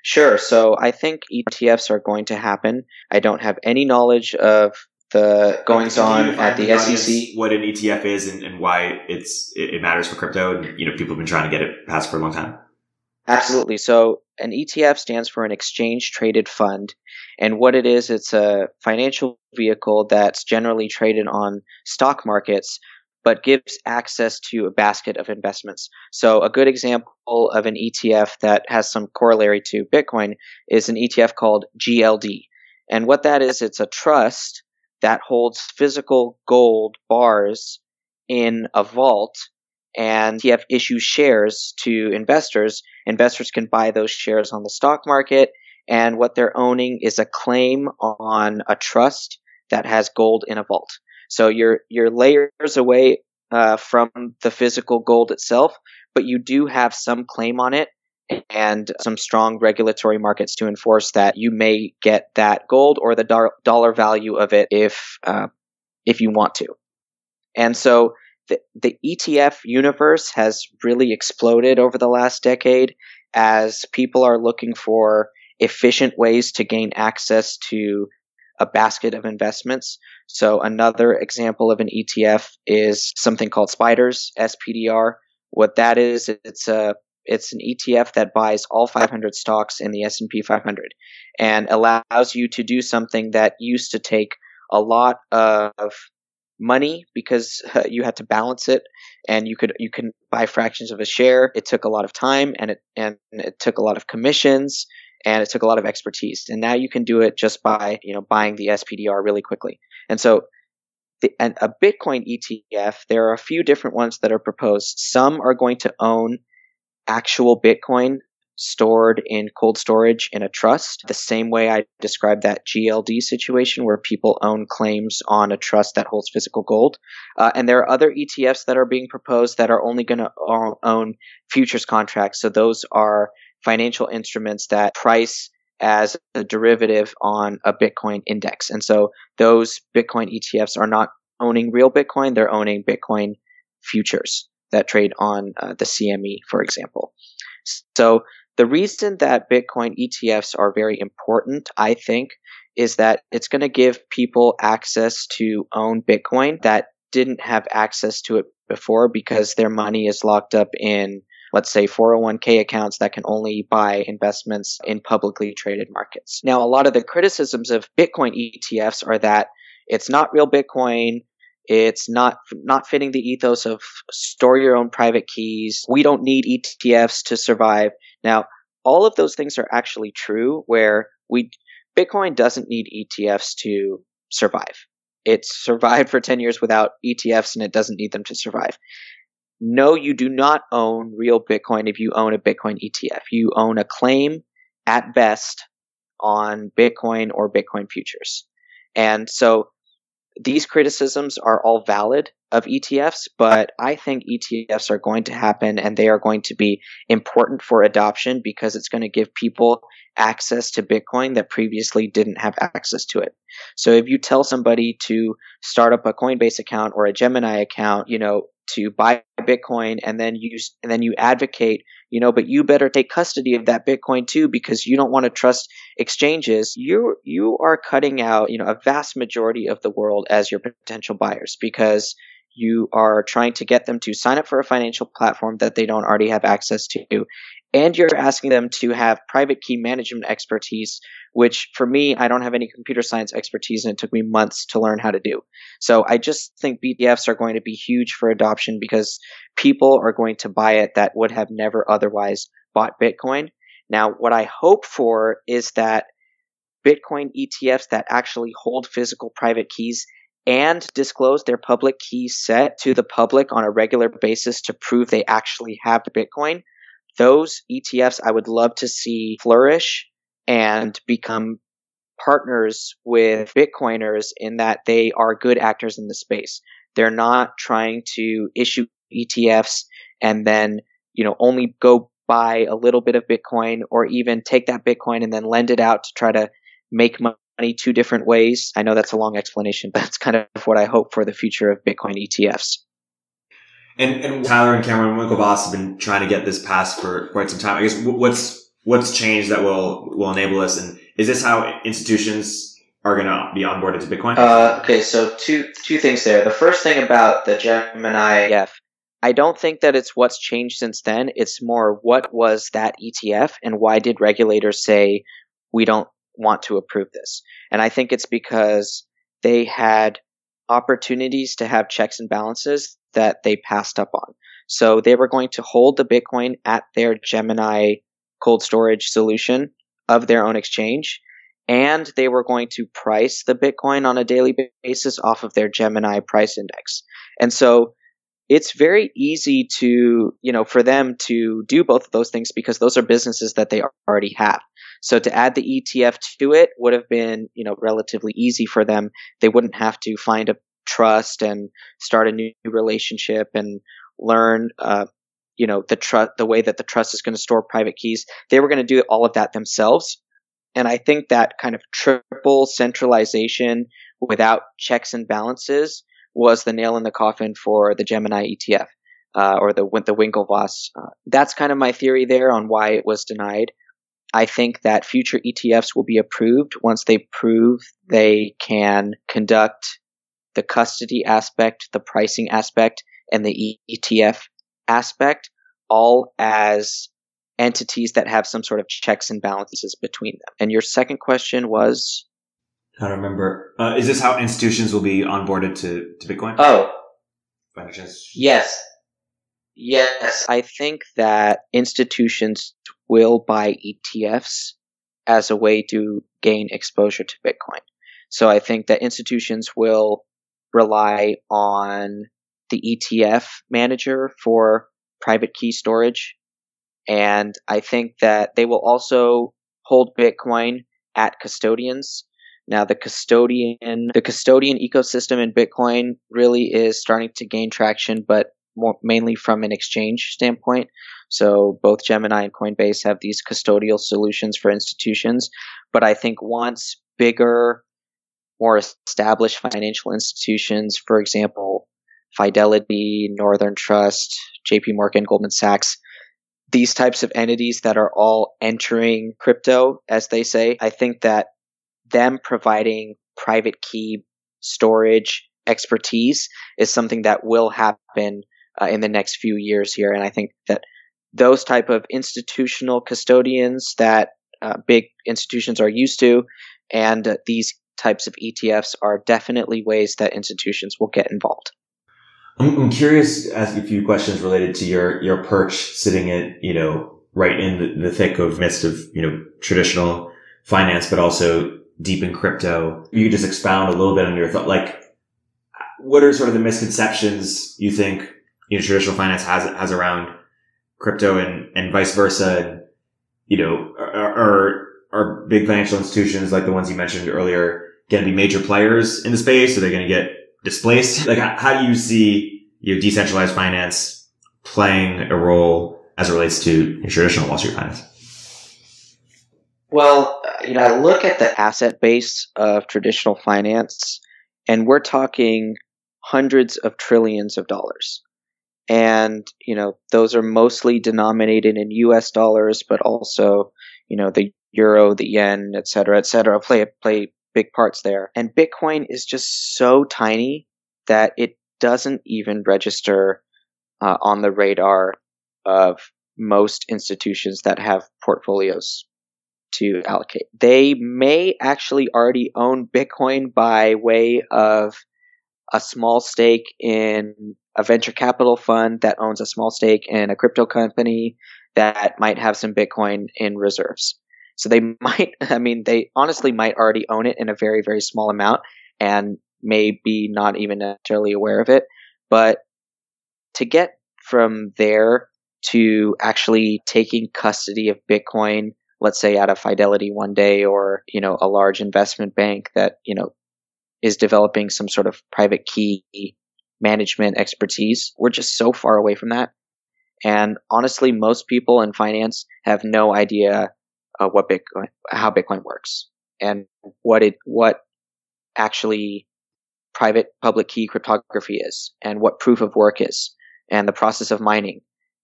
Sure. So I think ETFs are going to happen. I don't have any knowledge of the goings on at the SEC. What an ETF is and, and why it's it, it, matters for crypto, and you know people have been trying to get it passed for a long time. Absolutely. So an ETF stands for an exchange traded fund, and what it is, it's a financial vehicle that's generally traded on stock markets. But gives access to a basket of investments. So a good example of an ETF that has some corollary to Bitcoin is an ETF called GLD. And what that is, it's a trust that holds physical gold bars in a vault and ETF issues shares to investors. Investors can buy those shares on the stock market and what they're owning is a claim on a trust that has gold in a vault. So you're, you're layers away uh, from the physical gold itself, but you do have some claim on it and some strong regulatory markets to enforce that you may get that gold or the do- dollar value of it if uh, if you want to. And so the, the ETF universe has really exploded over the last decade as people are looking for efficient ways to gain access to a basket of investments. So another example of an ETF is something called Spiders, SPDR. What that is, it's a it's an ETF that buys all 500 stocks in the S&P 500 and allows you to do something that used to take a lot of money because uh, you had to balance it and you could you can buy fractions of a share. It took a lot of time and it and it took a lot of commissions and it took a lot of expertise. And now you can do it just by you know buying the SPDR really quickly. And so the, and a Bitcoin ETF there are a few different ones that are proposed. Some are going to own actual Bitcoin stored in cold storage in a trust, the same way I described that GLD situation where people own claims on a trust that holds physical gold. Uh, and there are other ETFs that are being proposed that are only going to own futures contracts. So those are financial instruments that price as a derivative on a Bitcoin index. And so those Bitcoin ETFs are not owning real Bitcoin, they're owning Bitcoin futures that trade on uh, the CME, for example. So the reason that Bitcoin ETFs are very important, I think, is that it's going to give people access to own Bitcoin that didn't have access to it before because their money is locked up in, let's say, 401k accounts that can only buy investments in publicly traded markets. Now, a lot of the criticisms of Bitcoin ETFs are that it's not real Bitcoin. It's not not fitting the ethos of store your own private keys. We don't need ETFs to survive. Now, all of those things are actually true where we Bitcoin doesn't need ETFs to survive. It's survived for 10 years without ETFs and it doesn't need them to survive. No, you do not own real Bitcoin if you own a Bitcoin ETF. You own a claim at best on Bitcoin or Bitcoin futures. And so these criticisms are all valid of ETFs, but I think ETFs are going to happen and they are going to be important for adoption because it's going to give people access to Bitcoin that previously didn't have access to it. So if you tell somebody to start up a Coinbase account or a Gemini account, you know, to buy Bitcoin and then use and then you advocate, you know, but you better take custody of that Bitcoin too because you don't want to trust exchanges. You you are cutting out, you know, a vast majority of the world as your potential buyers because you are trying to get them to sign up for a financial platform that they don't already have access to and you're asking them to have private key management expertise, which for me, I don't have any computer science expertise and it took me months to learn how to do. So I just think ETFs are going to be huge for adoption because people are going to buy it that would have never otherwise bought Bitcoin. Now, what I hope for is that Bitcoin ETFs that actually hold physical private keys and disclose their public key set to the public on a regular basis to prove they actually have the Bitcoin those ETFs I would love to see flourish and become partners with Bitcoiners in that they are good actors in the space. They're not trying to issue ETFs and then, you know, only go buy a little bit of Bitcoin or even take that Bitcoin and then lend it out to try to make money two different ways. I know that's a long explanation, but that's kind of what I hope for the future of Bitcoin ETFs. And, and Tyler and Cameron Winklevoss have been trying to get this passed for quite some time. I guess what's what's changed that will will enable this, and is this how institutions are going to be onboarded to Bitcoin? Uh, okay, so two two things there. The first thing about the Gemini ETF, I don't think that it's what's changed since then. It's more what was that ETF, and why did regulators say we don't want to approve this? And I think it's because they had opportunities to have checks and balances that they passed up on. So they were going to hold the Bitcoin at their Gemini cold storage solution of their own exchange. And they were going to price the Bitcoin on a daily basis off of their Gemini price index. And so it's very easy to, you know, for them to do both of those things because those are businesses that they already have. So to add the ETF to it would have been, you know, relatively easy for them. They wouldn't have to find a trust and start a new relationship and learn, uh, you know, the trust, the way that the trust is going to store private keys. They were going to do all of that themselves. And I think that kind of triple centralization without checks and balances was the nail in the coffin for the Gemini ETF, uh, or the, the Winklevoss. Uh, that's kind of my theory there on why it was denied. I think that future ETFs will be approved once they prove they can conduct the custody aspect, the pricing aspect, and the ETF aspect, all as entities that have some sort of checks and balances between them. And your second question was? I don't remember. Uh, is this how institutions will be onboarded to, to Bitcoin? Oh, yes. Yes. I think that institutions will buy ETFs as a way to gain exposure to Bitcoin. So I think that institutions will rely on the ETF manager for private key storage. And I think that they will also hold Bitcoin at custodians. Now the custodian, the custodian ecosystem in Bitcoin really is starting to gain traction, but more, mainly from an exchange standpoint. So both Gemini and Coinbase have these custodial solutions for institutions. But I think once bigger, more established financial institutions, for example, Fidelity, Northern Trust, JP Morgan, Goldman Sachs, these types of entities that are all entering crypto, as they say, I think that them providing private key storage expertise is something that will happen uh, in the next few years here. And I think that those type of institutional custodians that uh, big institutions are used to, and uh, these types of ETFs are definitely ways that institutions will get involved. I'm, curious to ask you a few questions related to your, your perch sitting at, you know, right in the, the thick of midst of, you know, traditional finance, but also deep in crypto. You just expound a little bit on your thought, like, what are sort of the misconceptions you think, you know, traditional finance has, has around crypto and, and vice versa? And, you know, are, are, are big financial institutions like the ones you mentioned earlier going to be major players in the space? Are they going to get displaced? Like, how do you see your decentralized finance playing a role as it relates to traditional Wall Street finance? Well, you know, I look at the asset base of traditional finance, and we're talking hundreds of trillions of dollars. And, you know, those are mostly denominated in US dollars, but also, you know, the euro, the yen, et cetera, et cetera, play, play big parts there. And Bitcoin is just so tiny that it doesn't even register uh, on the radar of most institutions that have portfolios to allocate. They may actually already own Bitcoin by way of a small stake in a venture capital fund that owns a small stake in a crypto company that might have some Bitcoin in reserves. So they [LAUGHS] might, I mean, they honestly might already own it in a very, very small amount and may be not even necessarily aware of it. But to get from there to actually taking custody of Bitcoin, let's say at a Fidelity one day or, you know, a large investment bank that, you know, is developing some sort of private key management expertise. We're just so far away from that. And honestly, most people in finance have no idea uh, what Bitcoin, how Bitcoin works and what it, what actually private public key cryptography is and what proof of work is and the process of mining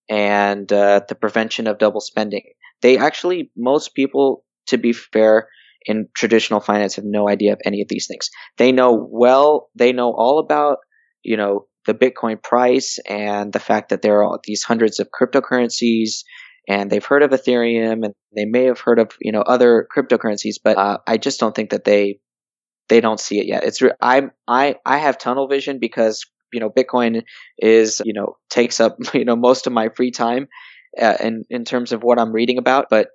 and uh, the prevention of double spending. They actually, most people, to be fair, in traditional finance have no idea of any of these things. They know well, they know all about, you know, the Bitcoin price and the fact that there are these hundreds of cryptocurrencies and they've heard of Ethereum and they may have heard of, you know, other cryptocurrencies, but uh, I just don't think that they they don't see it yet. It's re- I I I have tunnel vision because you know Bitcoin is you know takes up [LAUGHS] you know most of my free time uh, in in terms of what I'm reading about, but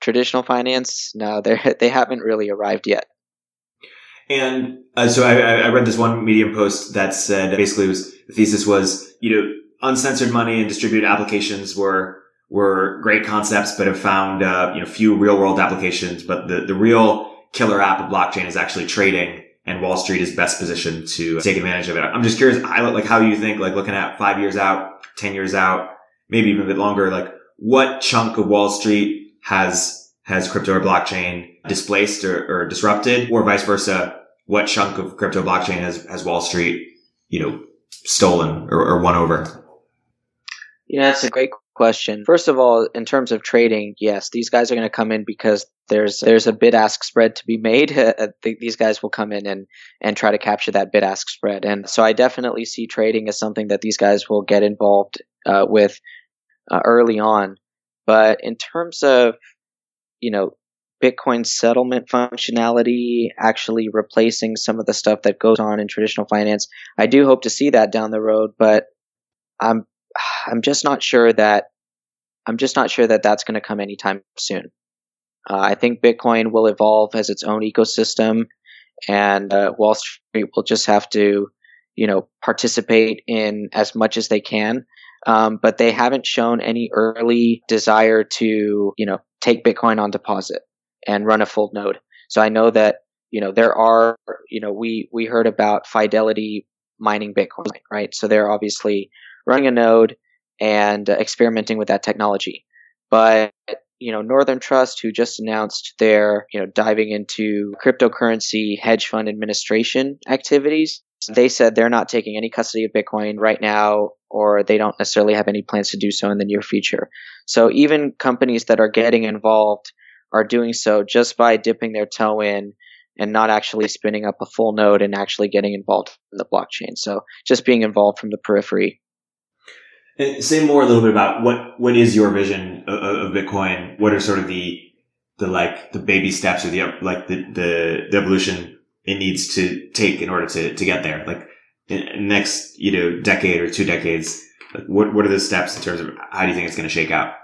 traditional finance no [LAUGHS] they they haven't really arrived yet. And uh, so I, I read this one Medium post that said basically was the thesis was you know uncensored money and distributed applications were were great concepts, but have found uh, you know few real world applications. But the the real killer app of blockchain is actually trading and Wall Street is best positioned to take advantage of it. I'm just curious, I like how you think, like looking at five years out, 10 years out, maybe even a bit longer, like what chunk of Wall Street has, has crypto or blockchain displaced or, or disrupted or vice versa? What chunk of crypto blockchain has, has Wall Street, you know, stolen or, or won over? Yeah, that's a great question. First of all, in terms of trading, yes, these guys are going to come in because there's there's a bid ask spread to be made. [LAUGHS] these guys will come in and and try to capture that bid ask spread, and so I definitely see trading as something that these guys will get involved uh, with uh, early on. But in terms of you know Bitcoin settlement functionality actually replacing some of the stuff that goes on in traditional finance. I do hope to see that down the road, but I'm [SIGHS] I'm just not sure that I'm just not sure that that's going to come anytime soon. Uh, I think Bitcoin will evolve as its own ecosystem, and uh, Wall Street will just have to, you know, participate in as much as they can. Um, but they haven't shown any early desire to, you know, take Bitcoin on deposit and run a full node. So I know that, you know, there are, you know, we, we heard about Fidelity mining Bitcoin, right? So they're obviously running a node and experimenting with that technology. But, you know, Northern Trust, who just announced their, you know, diving into cryptocurrency hedge fund administration activities, they said they're not taking any custody of Bitcoin right now, or they don't necessarily have any plans to do so in the near future. So even companies that are getting involved are doing so just by dipping their toe in and not actually spinning up a full node and actually getting involved in the blockchain. So just being involved from the periphery. And say more a little bit about what, what is your vision of, of Bitcoin? What are sort of the, the like the baby steps or the, like the, the, the evolution it needs to take in order to, to get there? Like next, you know, decade or two decades, like what, what are the steps in terms of how do you think it's going to shake out?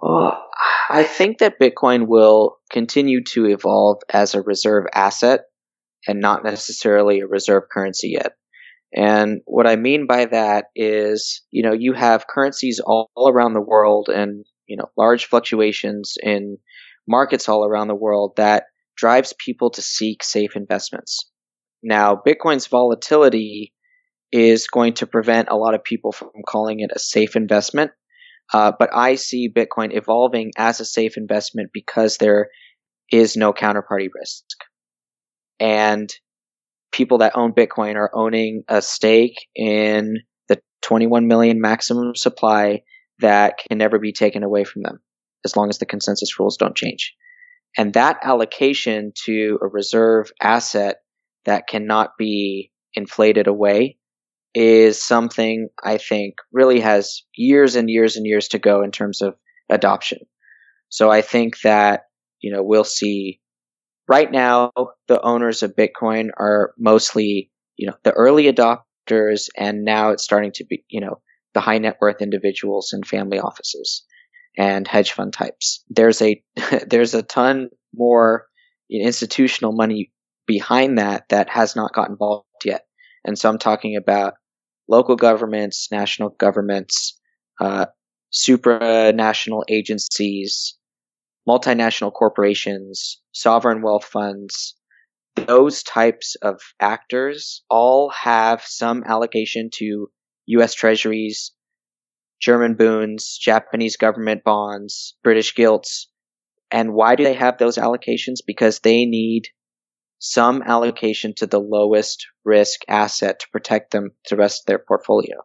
Well, I think that Bitcoin will continue to evolve as a reserve asset and not necessarily a reserve currency yet. And what I mean by that is, you know, you have currencies all, all around the world and, you know, large fluctuations in markets all around the world that drives people to seek safe investments. Now, Bitcoin's volatility is going to prevent a lot of people from calling it a safe investment uh, but I see Bitcoin evolving as a safe investment because there is no counterparty risk. And people that own Bitcoin are owning a stake in the 21 million maximum supply that can never be taken away from them as long as the consensus rules don't change. And that allocation to a reserve asset that cannot be inflated away is something I think really has years and years and years to go in terms of adoption. So I think that, you know, we'll see right now the owners of Bitcoin are mostly, you know, the early adopters and now it's starting to be, you know, the high net worth individuals and family offices and hedge fund types. There's a, [LAUGHS] there's a ton more institutional money behind that that has not got involved yet. And so I'm talking about local governments, national governments, uh, supranational agencies, multinational corporations, sovereign wealth funds, those types of actors all have some allocation to US treasuries, German bunds, Japanese government bonds, British gilts. And why do they have those allocations? Because they need some allocation to the lowest risk asset to protect them the rest of their portfolio.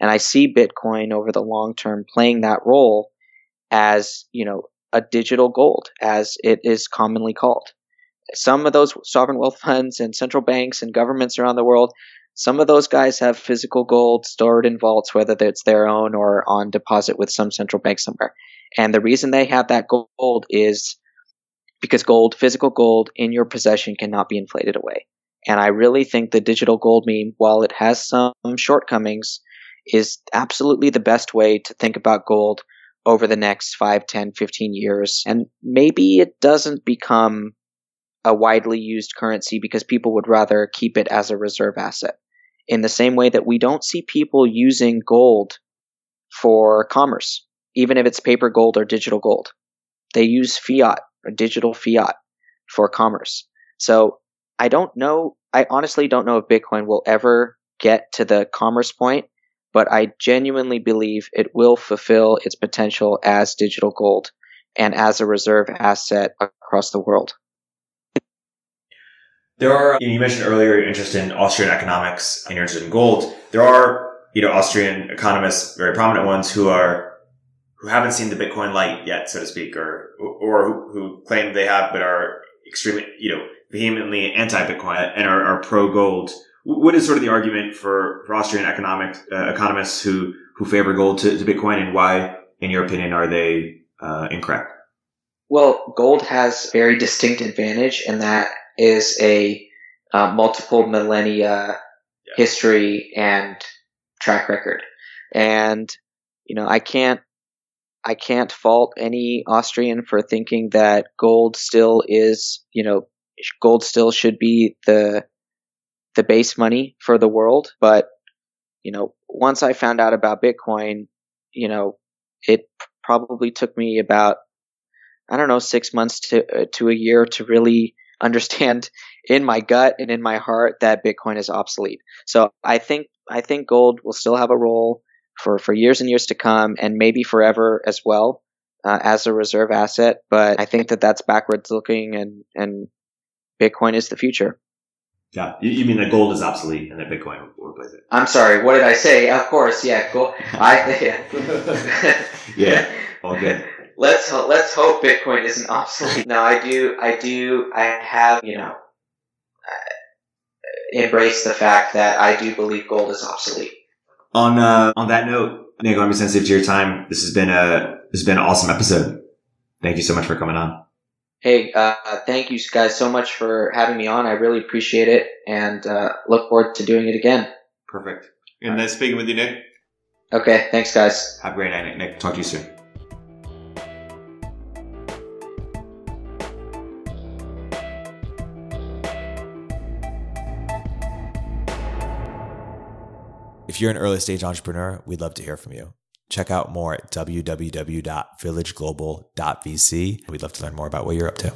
And I see Bitcoin over the long term playing that role as, you know, a digital gold, as it is commonly called. Some of those sovereign wealth [LAUGHS] funds and central banks and governments around the world, some of those guys have physical gold stored in vaults, whether it's their own or on deposit with some central bank somewhere. And the reason they have that gold is because gold, physical gold in your possession cannot be inflated away. And I really think the digital gold meme, while it has some shortcomings, is absolutely the best way to think about gold over the next 5, 10, 15 years. And maybe it doesn't become a widely used currency because people would rather keep it as a reserve asset. In the same way that we don't see people using gold for commerce, even if it's paper gold or digital gold. They use fiat or digital fiat for commerce. So I don't know. I honestly don't know if Bitcoin will ever get to the commerce point, but I genuinely believe it will fulfill its potential as digital gold and as a reserve asset across the world. There are, you mentioned earlier your interest in Austrian economics and you're interested in gold. There are, you know, Austrian economists, very prominent ones who are who haven't seen the Bitcoin light yet, so to speak, or or who, who claim they have but are extremely, you know, vehemently anti-Bitcoin and are, are pro-gold. What is sort of the argument for, for Austrian economic uh, economists who who favor gold to, to, Bitcoin, and why, in your opinion, are they uh, incorrect? Well, gold has very distinct advantage, and that is a uh, multiple millennia yeah. history and track record. And you know, I can't I can't fault any Austrian for thinking that gold still is, you know, gold still should be the the base money for the world, but you know, once I found out about Bitcoin, you know, it probably took me about I don't know, 6 months to uh, to a year to really [LAUGHS] understand in my gut and in my heart that Bitcoin is obsolete. So I think I think gold will still have a role for, for years and years to come and maybe forever as well uh, as a reserve asset. But I think that that's backwards looking and, and Bitcoin is the future. Yeah. You, mean that gold is obsolete and that Bitcoin will replace it? I'm sorry. What did I say? Of course. Yeah. Gold. I, [LAUGHS] yeah. [LAUGHS] yeah. All good. Let's, let's hope Bitcoin isn't obsolete. No, I do, I do, I have, you know, uh, embraced the fact that I do believe gold is obsolete. On uh, on that note, Nick, I want to be sensitive to your time. This has been a this has been an awesome episode. Thank you so much for coming on. Hey, uh, thank you guys so much for having me on. I really appreciate it, and uh, look forward to doing it again. Perfect. And nice speaking with you, Nick. Okay, thanks, guys. Have a great night, Nick. Talk to you soon. If you're an early stage entrepreneur, we'd love to hear from you. Check out more at www.villageglobal.vc. We'd love to learn more about what you're up to.